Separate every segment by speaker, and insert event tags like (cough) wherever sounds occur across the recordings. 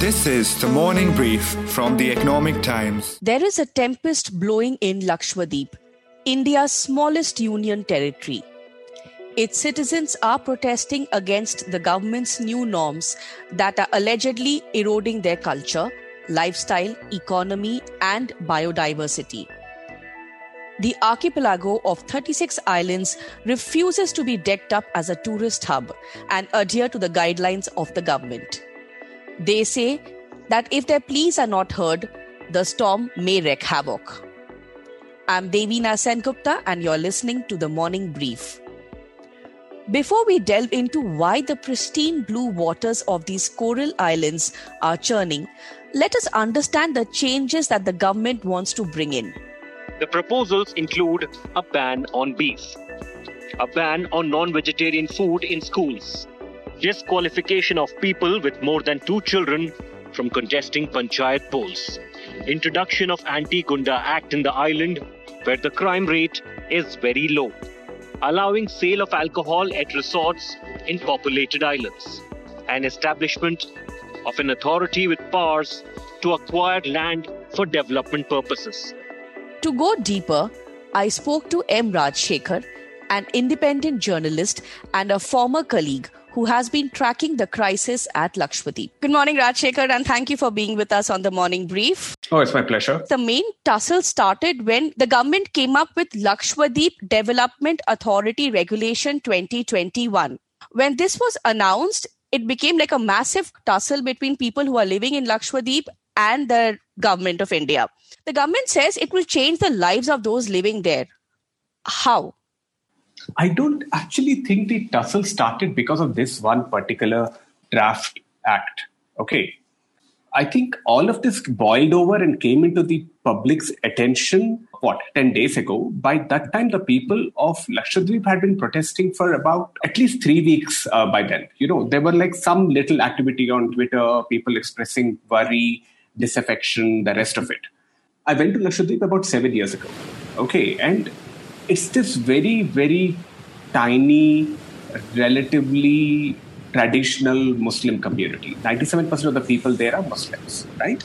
Speaker 1: This is the morning brief from the Economic Times.
Speaker 2: There is a tempest blowing in Lakshadweep, India's smallest union territory. Its citizens are protesting against the government's new norms that are allegedly eroding their culture, lifestyle, economy, and biodiversity. The archipelago of 36 islands refuses to be decked up as a tourist hub and adhere to the guidelines of the government. They say that if their pleas are not heard, the storm may wreak havoc. I'm Devina Sengupta, and you're listening to the Morning Brief. Before we delve into why the pristine blue waters of these coral islands are churning, let us understand the changes that the government wants to bring in.
Speaker 3: The proposals include a ban on beef, a ban on non vegetarian food in schools, disqualification of people with more than two children from contesting panchayat polls, introduction of Anti-Gunda Act in the island where the crime rate is very low, allowing sale of alcohol at resorts in populated islands, and establishment of an authority with powers to acquire land for development purposes.
Speaker 2: To go deeper, I spoke to M. Rajshekhar, an independent journalist and a former colleague who has been tracking the crisis at Lakshadweep. Good morning, Rajshekhar, and thank you for being with us on the morning brief.
Speaker 4: Oh, it's my pleasure.
Speaker 2: The main tussle started when the government came up with Lakshadweep Development Authority Regulation 2021. When this was announced, it became like a massive tussle between people who are living in Lakshadweep and the government of India. The government says it will change the lives of those living there. How?
Speaker 4: I don't actually think the tussle started because of this one particular draft act. Okay. I think all of this boiled over and came into the public's attention, what, 10 days ago. By that time, the people of Lakshadweep had been protesting for about at least three weeks uh, by then. You know, there were like some little activity on Twitter, people expressing worry, disaffection, the rest of it. I went to Lakshadweep about seven years ago. Okay. And it's this very, very tiny, relatively traditional Muslim community. 97% of the people there are Muslims, right?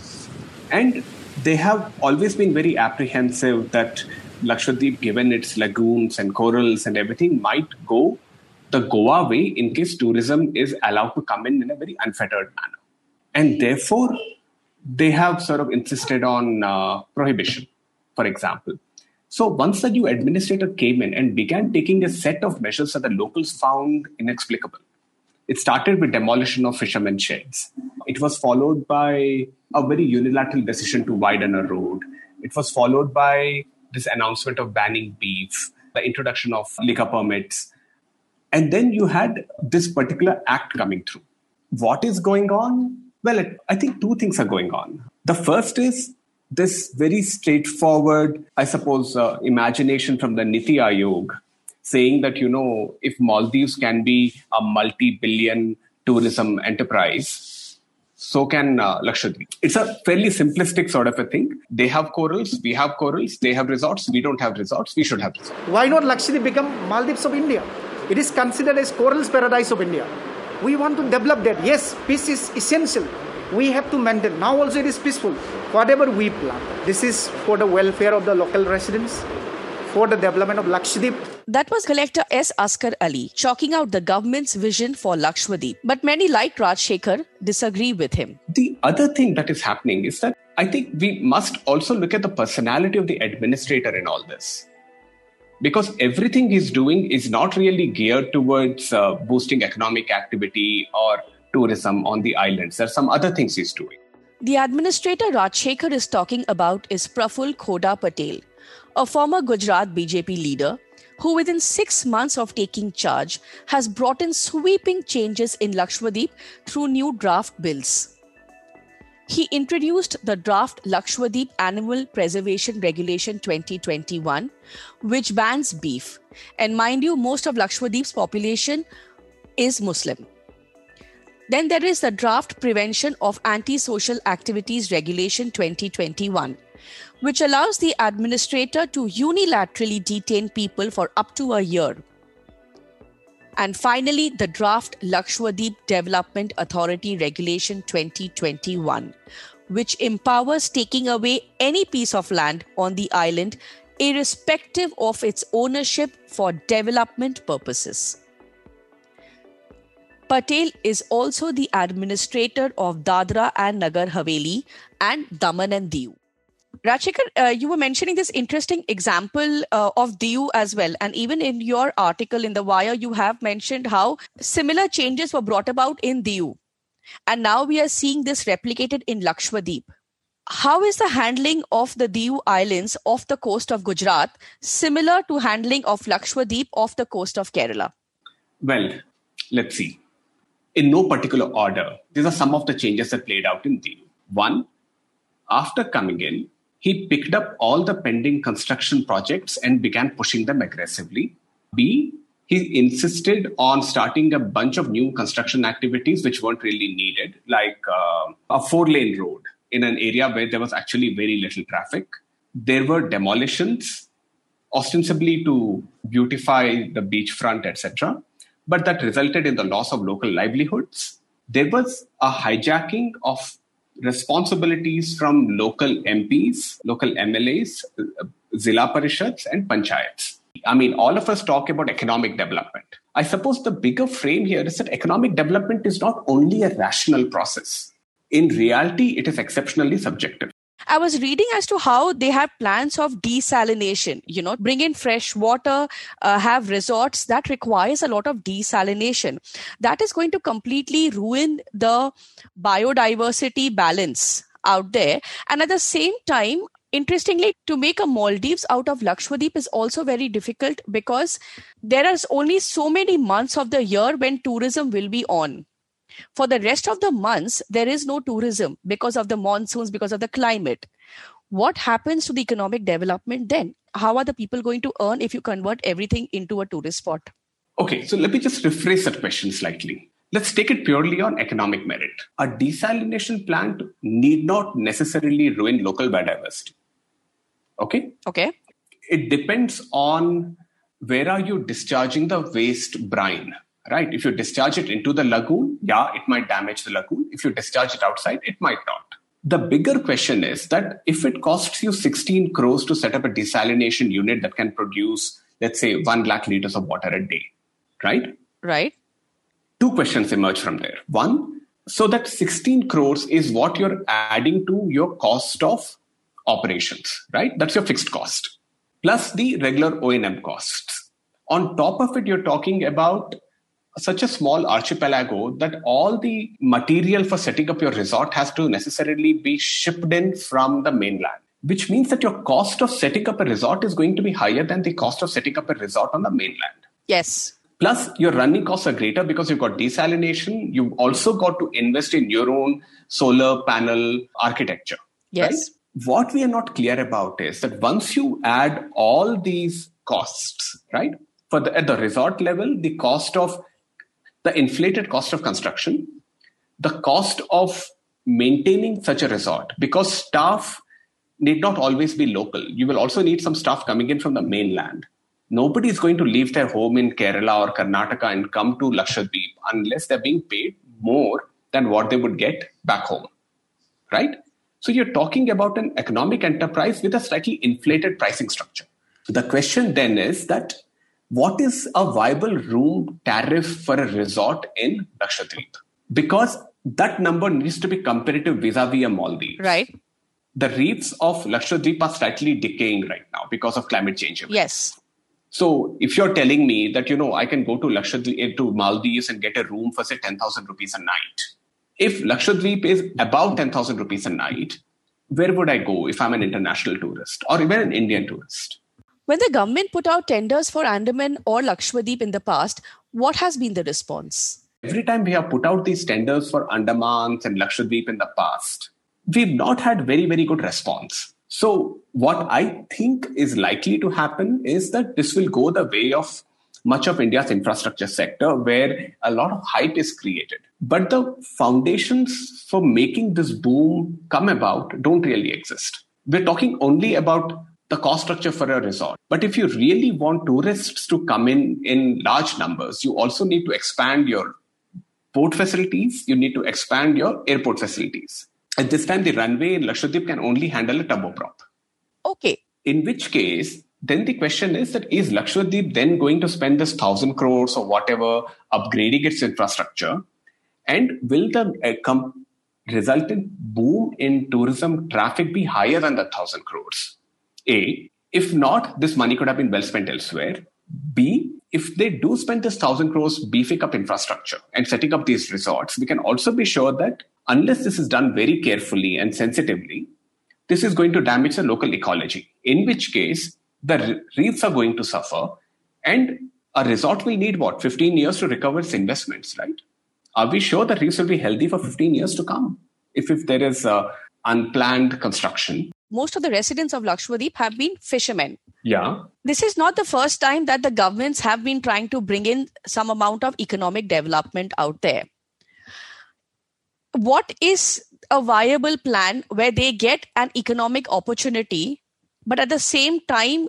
Speaker 4: And they have always been very apprehensive that Lakshadweep, given its lagoons and corals and everything, might go the Goa way in case tourism is allowed to come in in a very unfettered manner. And therefore, they have sort of insisted on uh, prohibition, for example. So once the new administrator came in and began taking a set of measures that the locals found inexplicable, it started with demolition of fishermen sheds. It was followed by a very unilateral decision to widen a road. It was followed by this announcement of banning beef, the introduction of liquor permits. And then you had this particular act coming through. What is going on? Well, I think two things are going on. The first is this very straightforward, I suppose, uh, imagination from the Niti Aayog saying that, you know, if Maldives can be a multi billion tourism enterprise, so can uh, Lakshadweep. It's a fairly simplistic sort of a thing. They have corals, we have corals, they have resorts, we don't have resorts, we should have resorts.
Speaker 5: Why not Lakshadweep become Maldives of India? It is considered as corals paradise of India. We want to develop that. Yes, peace is essential we have to maintain. Now also it is peaceful. Whatever we plan, this is for the welfare of the local residents, for the development of Lakshadweep.
Speaker 2: That was Collector S. Askar Ali chalking out the government's vision for Lakshadweep. But many like Rajshekhar disagree with him.
Speaker 4: The other thing that is happening is that I think we must also look at the personality of the administrator in all this. Because everything he's doing is not really geared towards uh, boosting economic activity or tourism on the islands. There are some other things he's doing.
Speaker 2: The administrator Rajshekhar is talking about is Praful Khoda Patel, a former Gujarat BJP leader who, within six months of taking charge, has brought in sweeping changes in Lakshadweep through new draft bills. He introduced the draft Lakshadweep Animal Preservation Regulation 2021, which bans beef. And mind you, most of Lakshadweep's population is Muslim. Then there is the Draft Prevention of Antisocial Activities Regulation 2021, which allows the administrator to unilaterally detain people for up to a year. And finally, the draft Lakshadweep Development Authority Regulation 2021, which empowers taking away any piece of land on the island, irrespective of its ownership for development purposes. Patel is also the administrator of Dadra and Nagar Haveli and Daman and Diu. Rajshekhar, uh, you were mentioning this interesting example uh, of Diu as well. And even in your article in The Wire, you have mentioned how similar changes were brought about in Diu. And now we are seeing this replicated in Lakshadweep. How is the handling of the Diu Islands off the coast of Gujarat similar to handling of Lakshadweep off the coast of Kerala?
Speaker 4: Well, let's see. In no particular order, these are some of the changes that played out in Diu. One, after coming in, he picked up all the pending construction projects and began pushing them aggressively. B, he insisted on starting a bunch of new construction activities which weren't really needed, like uh, a four lane road in an area where there was actually very little traffic. There were demolitions, ostensibly to beautify the beachfront, etc., but that resulted in the loss of local livelihoods. There was a hijacking of responsibilities from local MPs, local MLAs, Zilla Parishads, and Panchayats. I mean, all of us talk about economic development. I suppose the bigger frame here is that economic development is not only a rational process. In reality, it is exceptionally subjective.
Speaker 2: I was reading as to how they have plans of desalination, you know, bring in fresh water, uh, have resorts that requires a lot of desalination. That is going to completely ruin the biodiversity balance out there. And at the same time, interestingly, to make a Maldives out of Lakshadweep is also very difficult because there is only so many months of the year when tourism will be on for the rest of the months, there is no tourism because of the monsoons, because of the climate. What happens to the economic development then? How are the people going to earn if you convert everything into a tourist spot?
Speaker 4: Okay, so let me just rephrase that question slightly. Let's take it purely on economic merit. A desalination plant need not necessarily ruin local biodiversity. Okay?
Speaker 2: Okay.
Speaker 4: It depends on where are you discharging the waste brine right? If you discharge it into the lagoon, yeah, it might damage the lagoon. If you discharge it outside, it might not. The bigger question is that if it costs you 16 crores to set up a desalination unit that can produce, let's say, 1 lakh liters of water a day, right?
Speaker 2: Right.
Speaker 4: Two questions emerge from there. One, so that 16 crores is what you're adding to your cost of operations, right? That's your fixed cost, plus the regular O&M costs. On top of it, you're talking about such a small archipelago that all the material for setting up your resort has to necessarily be shipped in from the mainland which means that your cost of setting up a resort is going to be higher than the cost of setting up a resort on the mainland.
Speaker 2: Yes.
Speaker 4: Plus your running costs are greater because you've got desalination. You've also got to invest in your own solar panel architecture
Speaker 2: yes.
Speaker 4: right? what we are not clear about is that once you add all these costs right for the at the resort level the cost of the inflated cost of construction, the cost of maintaining such a resort, because staff need not always be local. You will also need some staff coming in from the mainland. Nobody is going to leave their home in Kerala or Karnataka and come to Lakshadweep unless they're being paid more than what they would get back home. Right? So you're talking about an economic enterprise with a slightly inflated pricing structure. The question then is that what is a viable room tariff for a resort in Lakshadweep? Because that number needs to be comparative vis-a-vis a Maldives.
Speaker 2: Right.
Speaker 4: The reefs of Lakshadweep are slightly decaying right now because of climate change.
Speaker 2: Yes.
Speaker 4: So if you're telling me that, you know, I can go to Lakshadweep, eh, to Maldives and get a room for say 10,000 rupees a night. If Lakshadweep is about 10,000 rupees a night, where would I go if I'm an international tourist or even an Indian tourist?
Speaker 2: When the government put out tenders for Andaman or Lakshadweep in the past, what has been the response?
Speaker 4: Every time we have put out these tenders for Andamans and Lakshadweep in the past, we've not had very, very good response. So, what I think is likely to happen is that this will go the way of much of India's infrastructure sector, where a lot of hype is created. But the foundations for making this boom come about don't really exist. We're talking only about the cost structure for a resort. But if you really want tourists to come in in large numbers, you also need to expand your port facilities, you need to expand your airport facilities. At this time, the runway in Lakshadweep can only handle a turboprop.
Speaker 2: Okay.
Speaker 4: In which case, then the question is that is Lakshadweep then going to spend this thousand crores or whatever upgrading its infrastructure? And will the uh, com- resultant boom in tourism traffic be higher than the thousand crores? A. If not, this money could have been well spent elsewhere. B. If they do spend this thousand crores beefing up infrastructure and setting up these resorts, we can also be sure that unless this is done very carefully and sensitively, this is going to damage the local ecology, in which case the reefs are going to suffer and a resort will need what 15 years to recover its investments right are we sure that reefs will be healthy for 15 years to come if, if there is uh, unplanned construction
Speaker 2: most of the residents of Lakshadweep have been fishermen.
Speaker 4: Yeah.
Speaker 2: This is not the first time that the governments have been trying to bring in some amount of economic development out there. What is a viable plan where they get an economic opportunity, but at the same time,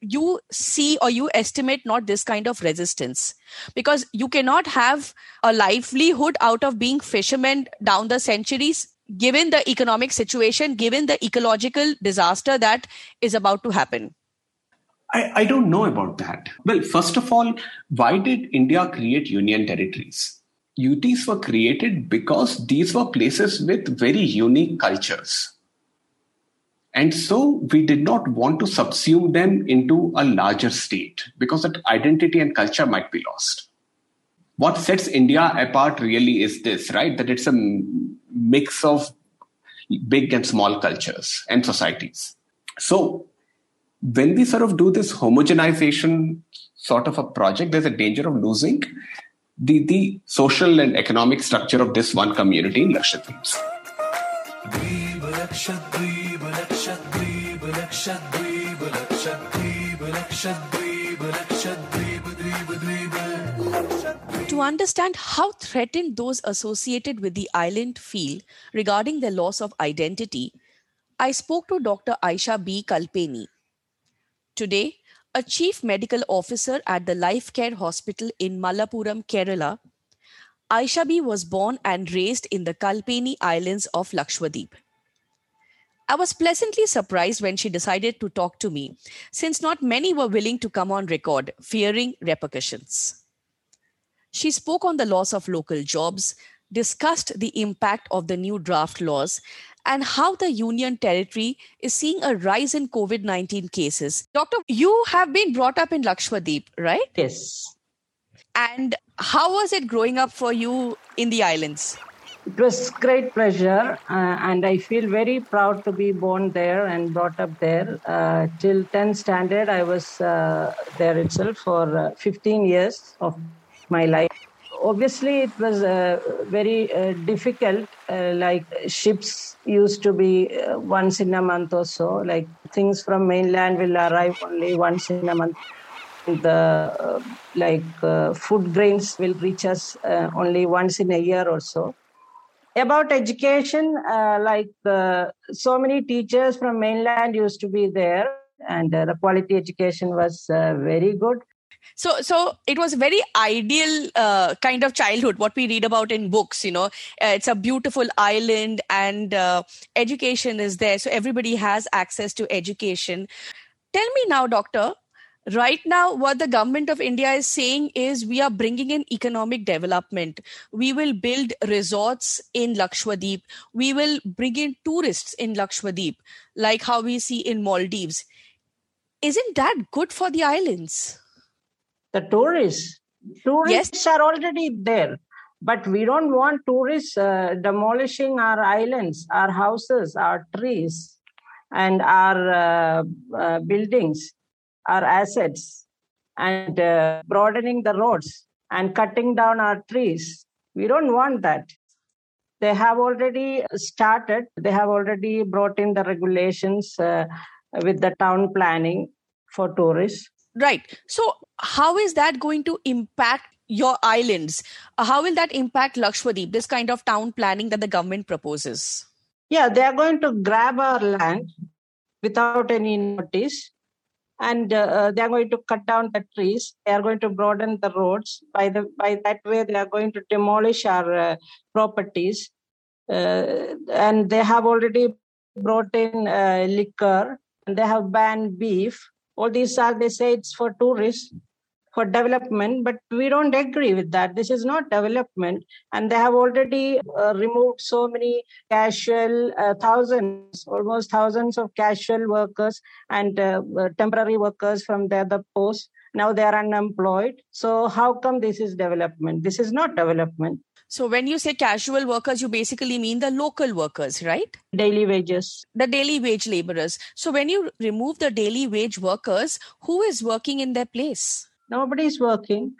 Speaker 2: you see or you estimate not this kind of resistance because you cannot have a livelihood out of being fishermen down the centuries given the economic situation, given the ecological disaster that is about to happen?
Speaker 4: I, I don't know about that. Well, first of all, why did India create union territories? UTs were created because these were places with very unique cultures. And so we did not want to subsume them into a larger state because that identity and culture might be lost. What sets India apart really is this, right? That it's a mix of big and small cultures and societies. So when we sort of do this homogenization sort of a project, there's a danger of losing the, the social and economic structure of this one community in Lakshadweep.
Speaker 2: To understand how threatened those associated with the island feel regarding their loss of identity, I spoke to Dr. Ayshabi Kalpeni. Today, a chief medical officer at the Life Care Hospital in Malappuram, Kerala, Aisha B was born and raised in the Kalpeni Islands of Lakshadweep. I was pleasantly surprised when she decided to talk to me, since not many were willing to come on record, fearing repercussions. She spoke on the loss of local jobs, discussed the impact of the new draft laws, and how the Union Territory is seeing a rise in COVID 19 cases. Doctor, you have been brought up in Lakshwadeep, right?
Speaker 6: Yes.
Speaker 2: And how was it growing up for you in the islands?
Speaker 6: It was great pleasure, uh, and I feel very proud to be born there and brought up there. Uh, till 10th standard, I was uh, there itself for uh, 15 years of my life. Obviously, it was uh, very uh, difficult. Uh, like ships used to be uh, once in a month or so. Like things from mainland will arrive only once in a month. The uh, like uh, food grains will reach us only once in a year or so about education uh, like uh, so many teachers from mainland used to be there and uh, the quality education was very good
Speaker 2: so so it was a very ideal uh, kind of childhood what we read about in books you know. Uh, it's a beautiful island and uh, education is there. So everybody has access to education. Tell me now doctor right now what the government of india is saying is we are bringing in economic development. We will build resorts in lakshadweep. We will bring in tourists in lakshadweep like how we see in maldives. Isn't that good for the islands
Speaker 6: the tourists. Tourists yes. are already there, but we don't want tourists uh, demolishing our islands, our houses, our trees, and our uh, uh, buildings, our assets, and uh, broadening the roads and cutting down our trees. We don't want that. They have already started, they have already brought in the regulations uh, with the town planning for tourists
Speaker 2: Right. So, how is that going to impact your islands? How will that impact Lakshadweep, this kind of town planning that the government proposes?
Speaker 6: Yeah, they are going to grab our land without any notice and uh, uh, they are going to cut down the trees they are going to broaden the roads by the by that way they are going to demolish our uh, properties uh, and they have already brought in uh, liquor and they have banned beef all these are they say it's for tourists for development, but we don't agree with that. This is not development. And they have already uh, removed so many casual, uh, thousands, almost thousands of casual workers and uh, uh temporary workers from the other posts. Now they are unemployed. So, how come this is development? This is not development.
Speaker 2: So, when you say casual workers, you basically mean the local workers, right?
Speaker 6: Daily wages.
Speaker 2: The daily wage laborers. So, when you remove the daily wage workers, who is working in their place?
Speaker 6: Nobody is working.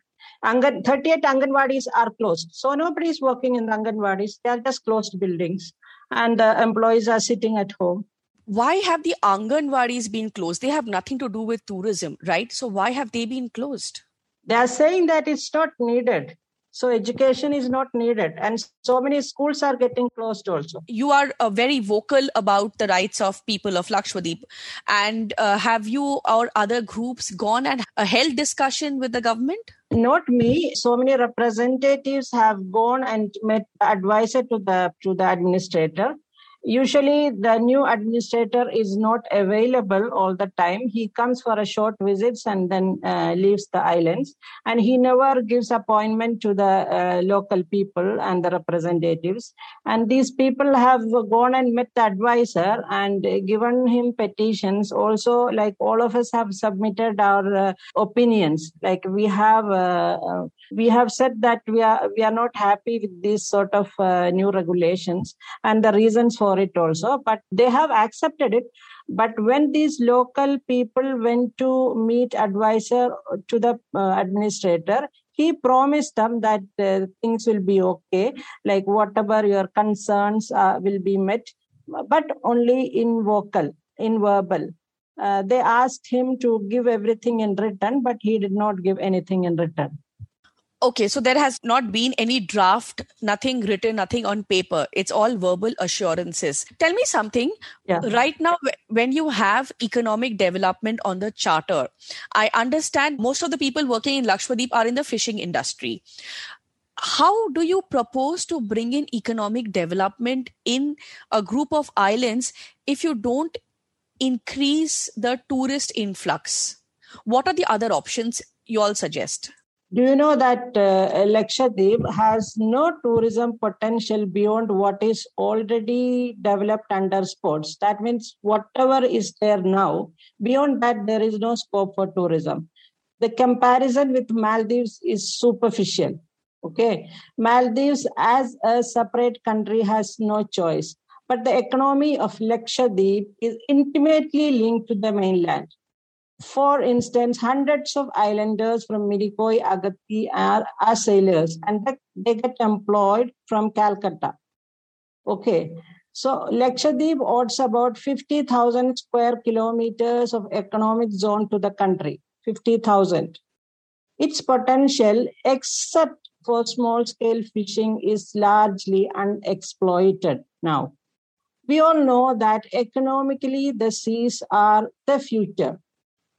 Speaker 6: Angan, 38 Anganwadis are closed. So nobody is working in the Anganwadis. They are just closed buildings. And the employees are sitting at home.
Speaker 2: Why have the Anganwadis been closed? They have nothing to do with tourism, right? So why have they been closed?
Speaker 6: They are saying that it's not needed. So education is not needed, and so many schools are getting closed also.
Speaker 2: You are uh, very vocal about the rights of people of Lakshadweep, and uh, have you or other groups gone and uh, held discussion with the government?
Speaker 6: Not me. So many representatives have gone and met advisor to the to the administrator usually the new administrator is not available all the time. He comes for a short visits and then uh, leaves the islands. And he never gives appointment to the uh, local people and the representatives. And these people have gone and met the advisor and given him petitions. Also like all of us have submitted our uh, opinions. Like we have uh, uh, we have said that we are we are not happy with these sort of uh, new regulations. And the reasons for it also but they have accepted it. But when these local people went to meet advisor to the uh, administrator he promised them that uh, things will be okay like whatever your concerns uh, will be met but only in vocal in verbal. Uh, they asked him to give everything in written but he did not give anything in written
Speaker 2: Okay, so there has not been any draft, nothing written, nothing on paper. It's all verbal assurances. Tell me something. Yeah. Right now, when you have economic development on the charter, I understand most of the people working in Lakshwadeep are in the fishing industry. How do you propose to bring in economic development in a group of islands if you don't increase the tourist influx? What are the other options you all suggest?
Speaker 6: Do you know that uh, Lakshadweep has no tourism potential beyond what is already developed under sports? That means whatever is there now, beyond that, there is no scope for tourism. The comparison with Maldives is superficial. Okay. Maldives, as a separate country, has no choice. But the economy of Lakshadweep is intimately linked to the mainland. For instance, hundreds of islanders from Minicoy, Agathi are, are sailors and they get employed from Calcutta. Okay. So Lakshadweep odds about 50,000 square kilometers of economic zone to the country. 50,000. Its potential, except for small scale fishing, is largely unexploited now. We all know that economically the seas are the future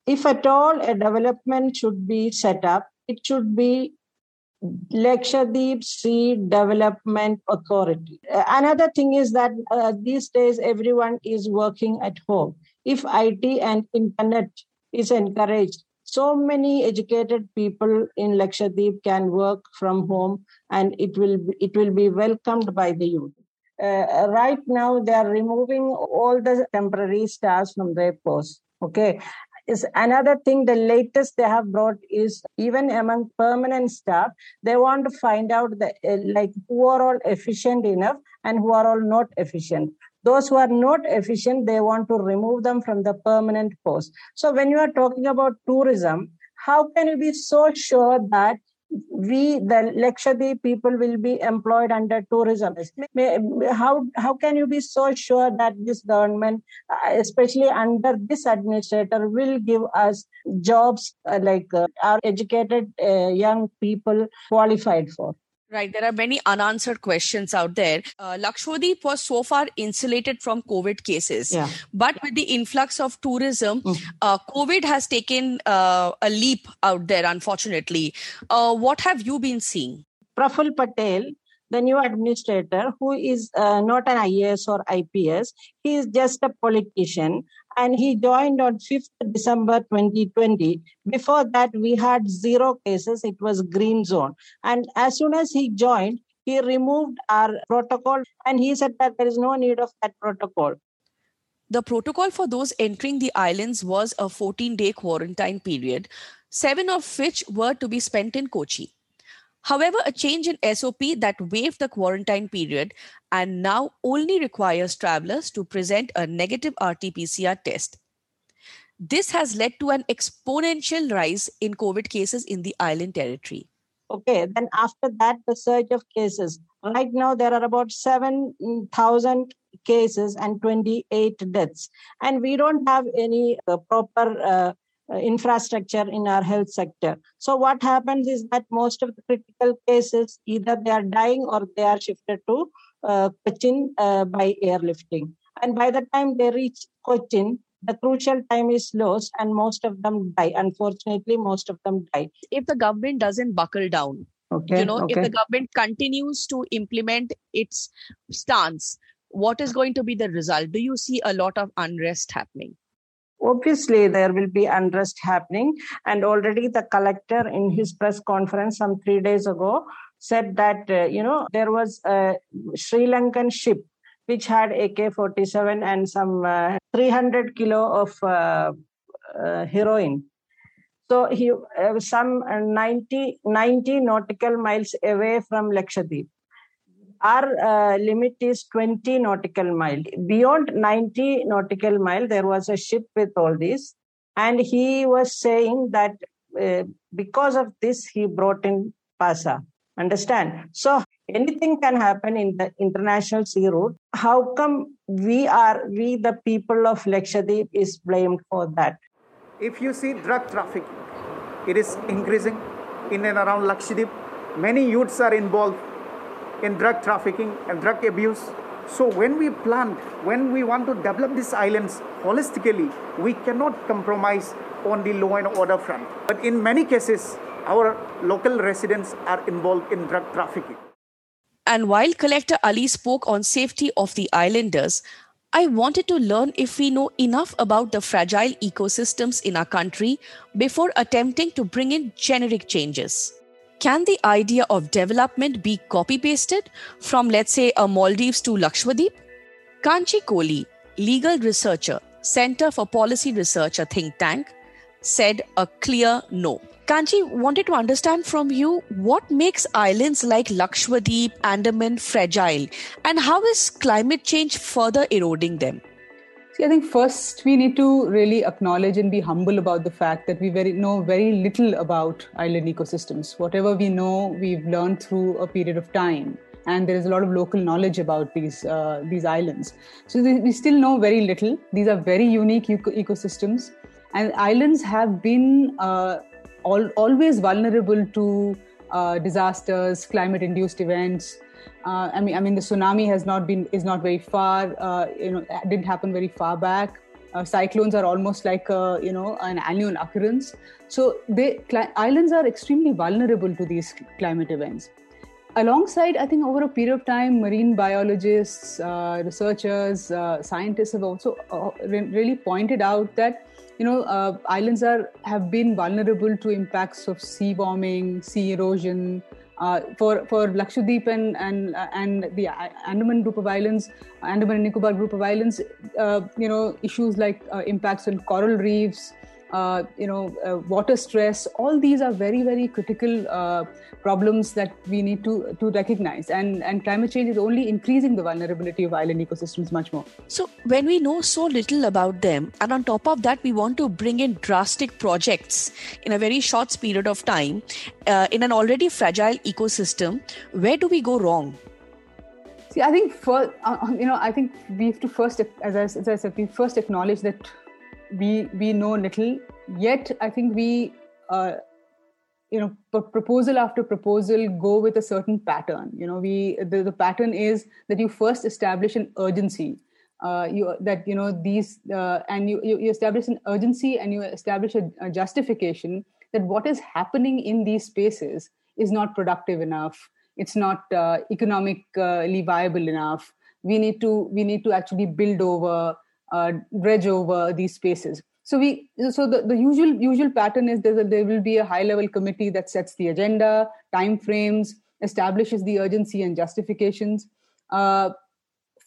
Speaker 6: if at all a development should be set up, it should be Lakshadweep Sea Development Authority. Another thing is that uh, these days everyone is working at home. If IT and internet is encouraged, so many educated people in Lakshadweep can work from home and it will be, it will be welcomed by the youth. Uh, right now, they are removing all the temporary staffs from their posts. Okay, is another thing the latest they have brought is even among permanent staff they want to find out the uh, like who are all efficient enough and who are all not efficient. Those who are not efficient they want to remove them from the permanent post. So when you are talking about tourism how can you be so sure that we the Lakshadweep people will be employed under tourism. How how can you be so sure that this government, uh, especially under this administrator, will give us jobs uh, like our educated uh, young people qualified for?
Speaker 2: Right. There are many unanswered questions out there. Uh, was so far insulated from COVID cases.
Speaker 6: Yeah.
Speaker 2: But with the influx of tourism,
Speaker 6: Mm.
Speaker 2: uh, COVID has taken uh, a leap out there, unfortunately. Uh, what have you been seeing?
Speaker 6: Praful Patel, the new administrator, who is uh, not an IAS or IPS, he is just a politician and he joined on 5th December 2020. Before that, we had zero cases, it was green zone. And as soon as he joined, he removed our protocol and he said that there is no need of that protocol.
Speaker 2: The protocol for those entering the islands was a 14 day quarantine period, seven of which were to be spent in Kochi. However, a change in SOP that waived the quarantine period and now only requires travelers to present a negative RT PCR test. This has led to an exponential rise in COVID cases in the island territory.
Speaker 6: Okay, then after that, the surge of cases. Right now, there are about 7,000 cases and 28 deaths. And we don't have any uh, proper uh, infrastructure in our health sector. So, what happens is that most of the critical cases either they are dying or they are shifted to uh, Cochin uh, by airlifting. And by the time they reach Cochin, the crucial time is lost and most of them die. Unfortunately, most of them die.
Speaker 2: If the government doesn't buckle down,
Speaker 6: Okay.
Speaker 2: you know
Speaker 6: okay.
Speaker 2: if the government continues to implement its stance what is going to be the result do you see a lot of unrest happening
Speaker 6: obviously there will be unrest happening. And already the collector in his press conference some 3 days ago said that uh, you know there was a sri lankan ship which had ak-47 and some uh, 300 kilo of uh, uh, heroin. So he uh, some uh, 90 90 nautical miles away from lakshadweep our uh, limit is 20 nautical mile. Beyond 90 nautical mile there was a ship with all this. And he was saying that uh, because of this he brought in pasa. Understand? So anything can happen in the international sea route. How come we are we the people of lakshadweep is blamed for that?
Speaker 5: If you see drug trafficking, it is increasing in and around Lakshadweep. Many youths are involved in drug trafficking and drug abuse. So when we plan, when we want to develop these islands holistically, we cannot compromise on the law and order front. But in many cases, our local residents are involved in drug trafficking.
Speaker 2: and while collector ali spoke on safety of the islanders i wanted to learn if we know enough about the fragile ecosystems in our country before attempting to bring in generic changes can the idea of development be copy pasted from let's say a maldives to lakshadweep kanchi kohli legal researcher center for policy research a think tank said a clear no. Kanchi wanted to understand from you what makes islands like Lakshadweep, Andaman fragile and how is climate change further eroding them?
Speaker 7: See, I think first we need to really acknowledge and be humble about the fact that we very know very little about island ecosystems. Whatever we know, we've learned through a period of time, and there is a lot of local knowledge about these uh, these islands. So th- we still know very little. These are very unique eco- ecosystems, and islands have been uh, always vulnerable to uh, disasters, climate-induced events. Uh, I mean, I mean, the tsunami has not been is not very far. Uh, you know, didn't happen very far back. Uh, cyclones are almost like a, you know an annual occurrence. So cli- islands are extremely vulnerable to these climate events. Alongside, I think over a period of time, marine biologists, uh, researchers, uh, scientists have also uh, re- really pointed out that you know islands are have been vulnerable to impacts of sea warming, sea erosion. Uh, for for Lakshadweep and and uh, and the Andaman group of islands, Andaman and Nicobar group of islands, uh, you know issues like uh, impacts on coral reefs, uh, you know uh, water stress. All these are very very critical uh, problems that we need to to recognize. And and climate change is only increasing the vulnerability of island ecosystems much more.
Speaker 2: So, when we know so little about them, and on top of that, we want to bring in drastic projects in a very short period of time uh, in an already fragile ecosystem, where do we go wrong?
Speaker 7: See, I think for uh, you know, I think we have to first, as I, as I said, we first acknowledge that we we know little. Yet, I think we uh, you know p- proposal after proposal go with a certain pattern. You know we the, the pattern is that you first establish an urgency. Uh, you that you know these uh, and you, you, you establish an urgency and you establish a, a, justification that what is happening in these spaces is not productive enough. It's not uh, economically viable enough. We need to we need to actually build over uh, dredge over these spaces. So we so the, the usual usual pattern is there, there will be a high level committee that sets the agenda time frames establishes the urgency and justifications. Uh,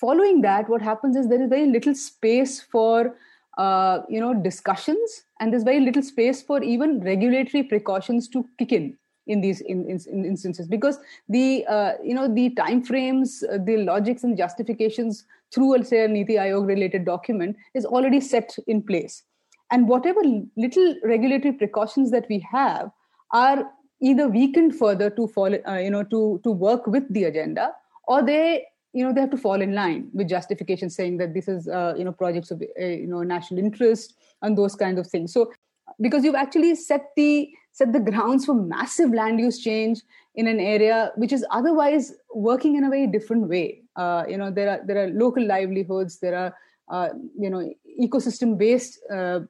Speaker 7: following that what happens is there is very little space for uh, you know discussions and there's very little space for even regulatory precautions to kick in in these in, in, in instances. Because the uh, you know the time frames uh, the logics and justifications through say a niti aayog related document is already set in place. And whatever little regulatory precautions that we have are either weakened further to fall uh, you know to to work with the agenda or they you know they have to fall in line with justification saying that this is uh, you know projects of uh, you know national interest and those kinds of things. So because you've actually set the set the grounds for massive land use change in an area which is otherwise working in a very different way. Uh, you know there are there are local livelihoods there are uh, you know ecosystem based uh,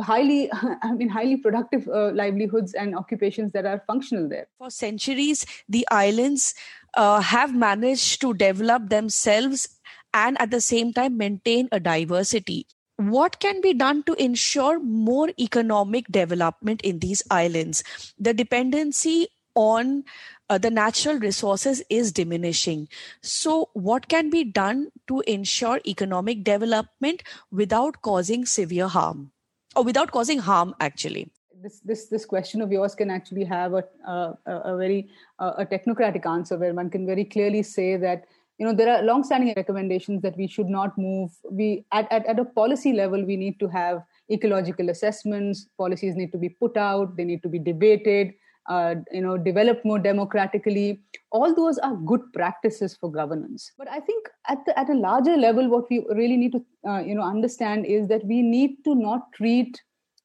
Speaker 7: highly (laughs) i mean highly productive uh, livelihoods and occupations that are functional there.
Speaker 2: For centuries the islands uh, have managed to develop themselves and at the same time maintain a diversity. What can be done to ensure more economic development in these islands? The dependency on uh, the natural resources is diminishing. So, what can be done to ensure economic development without causing severe harm? or without causing harm actually.
Speaker 7: This this this question of yours can actually have a a, a very a technocratic answer where one can very clearly say that you know there are long-standing recommendations that we should not move. We at, at, at a policy level we need to have ecological assessments. Policies need to be put out. They need to be debated uh, you know developed more democratically. All those are good practices for governance. But i think at the, at a larger level what we really need to uh, you know understand is that we need to not treat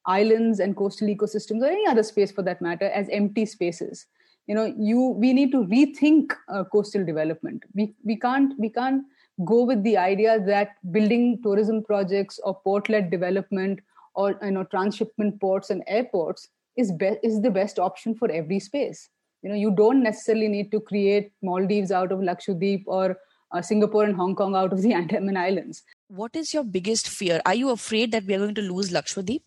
Speaker 7: islands and coastal ecosystems or any other space for that matter as empty spaces. You know you we need to rethink uh, coastal development. We we can't we can't go with the idea that building tourism projects or port led development or you know transshipment ports and airports is be- is the best option for every space. You know you don't necessarily need to create maldives out of lakshadweep or uh, singapore and hong kong out of the (laughs) andaman islands.
Speaker 2: What is your biggest fear? Are you afraid that we are going to lose lakshadweep?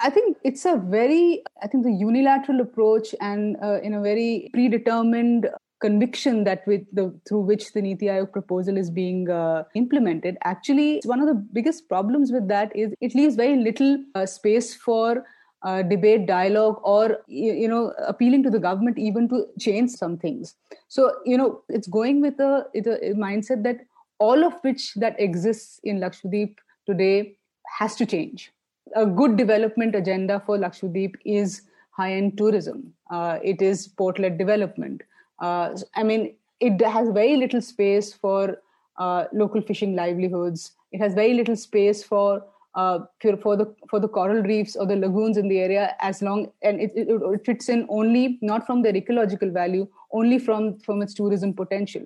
Speaker 7: I think it's a very, I think the unilateral approach and uh, in a very predetermined conviction that with the through which the Niti Aayog proposal is being uh, implemented. Actually, one of the biggest problems with that is it leaves very little uh, space for uh, debate, dialogue, or you, know, appealing to the government even to change some things. So you know, it's going with a, a, mindset that all of which that exists in Lakshadweep today has to change. A good development agenda for Lakshadweep is high-end tourism. Uh, it is port-led development. Uh, I mean, it has very little space for uh, local fishing livelihoods. It has very little space for uh, for the for the coral reefs or the lagoons in the area as long and it, it, it, fits in only not from their ecological value only from from its tourism potential.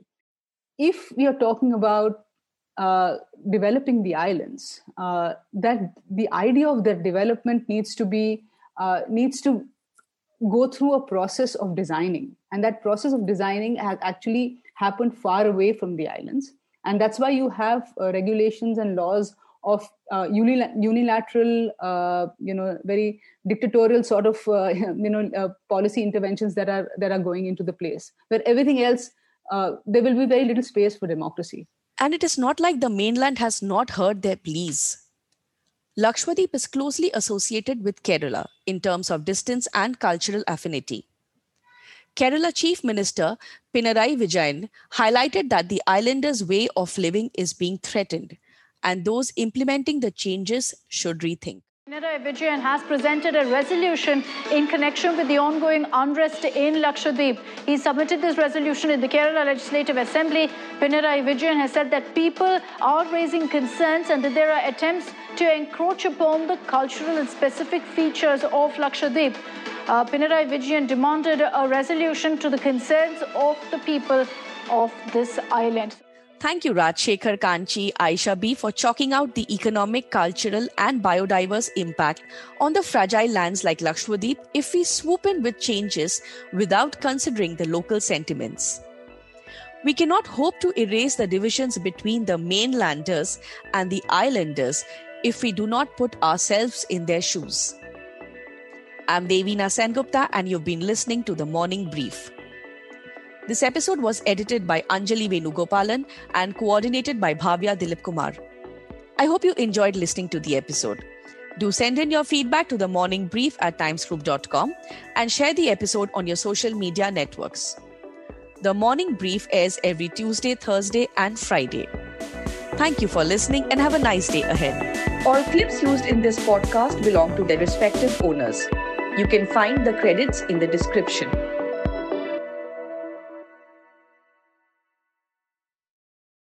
Speaker 7: If we are talking about uh, developing the islands uh, that the idea of their development needs to be uh, needs to go through a process of designing. And that process of designing has actually happened far away from the islands. And that's why you have uh, regulations and laws of uh, unilateral, uh, you know, very dictatorial sort of, uh, (laughs) you know, uh, policy interventions that are that are going into the place. Where everything else, uh, there will be very little space for democracy.
Speaker 2: And it is not like the mainland has not heard their pleas. Lakshadweep is closely associated with Kerala in terms of distance and cultural affinity. Kerala Chief Minister Pinarayi Vijayan highlighted that the islanders' way of living is being threatened and those implementing the changes should rethink.
Speaker 8: Pinarayi Vijayan has presented a resolution in connection with the ongoing unrest in Lakshadweep. He submitted this resolution in the Kerala Legislative Assembly. Pinarayi Vijayan has said that people are raising concerns and that there are attempts to encroach upon the cultural and specific features of Lakshadweep. uh, Pinarayi Vijayan demanded a resolution to the concerns of the people of this island.
Speaker 2: Thank you, Rajshekhar Kanchi, Ayshabi, for chalking out the economic, cultural, and biodiverse impact on the fragile lands like Lakshadweep if we swoop in with changes without considering the local sentiments. We cannot hope to erase the divisions between the mainlanders and the islanders if we do not put ourselves in their shoes. I'm Devina Sengupta, and you've been listening to the Morning Brief. This episode was edited by Anjali Venugopalan and coordinated by Bhavya Dilip Kumar. I hope you enjoyed listening to the episode. Do send in your feedback to the morning brief at timesgroup.com and share the episode on your social media networks. The morning brief airs every Tuesday, Thursday, and Friday. Thank you for listening and have a nice day ahead. All clips used in this podcast belong to their respective owners. You can find the credits in the description.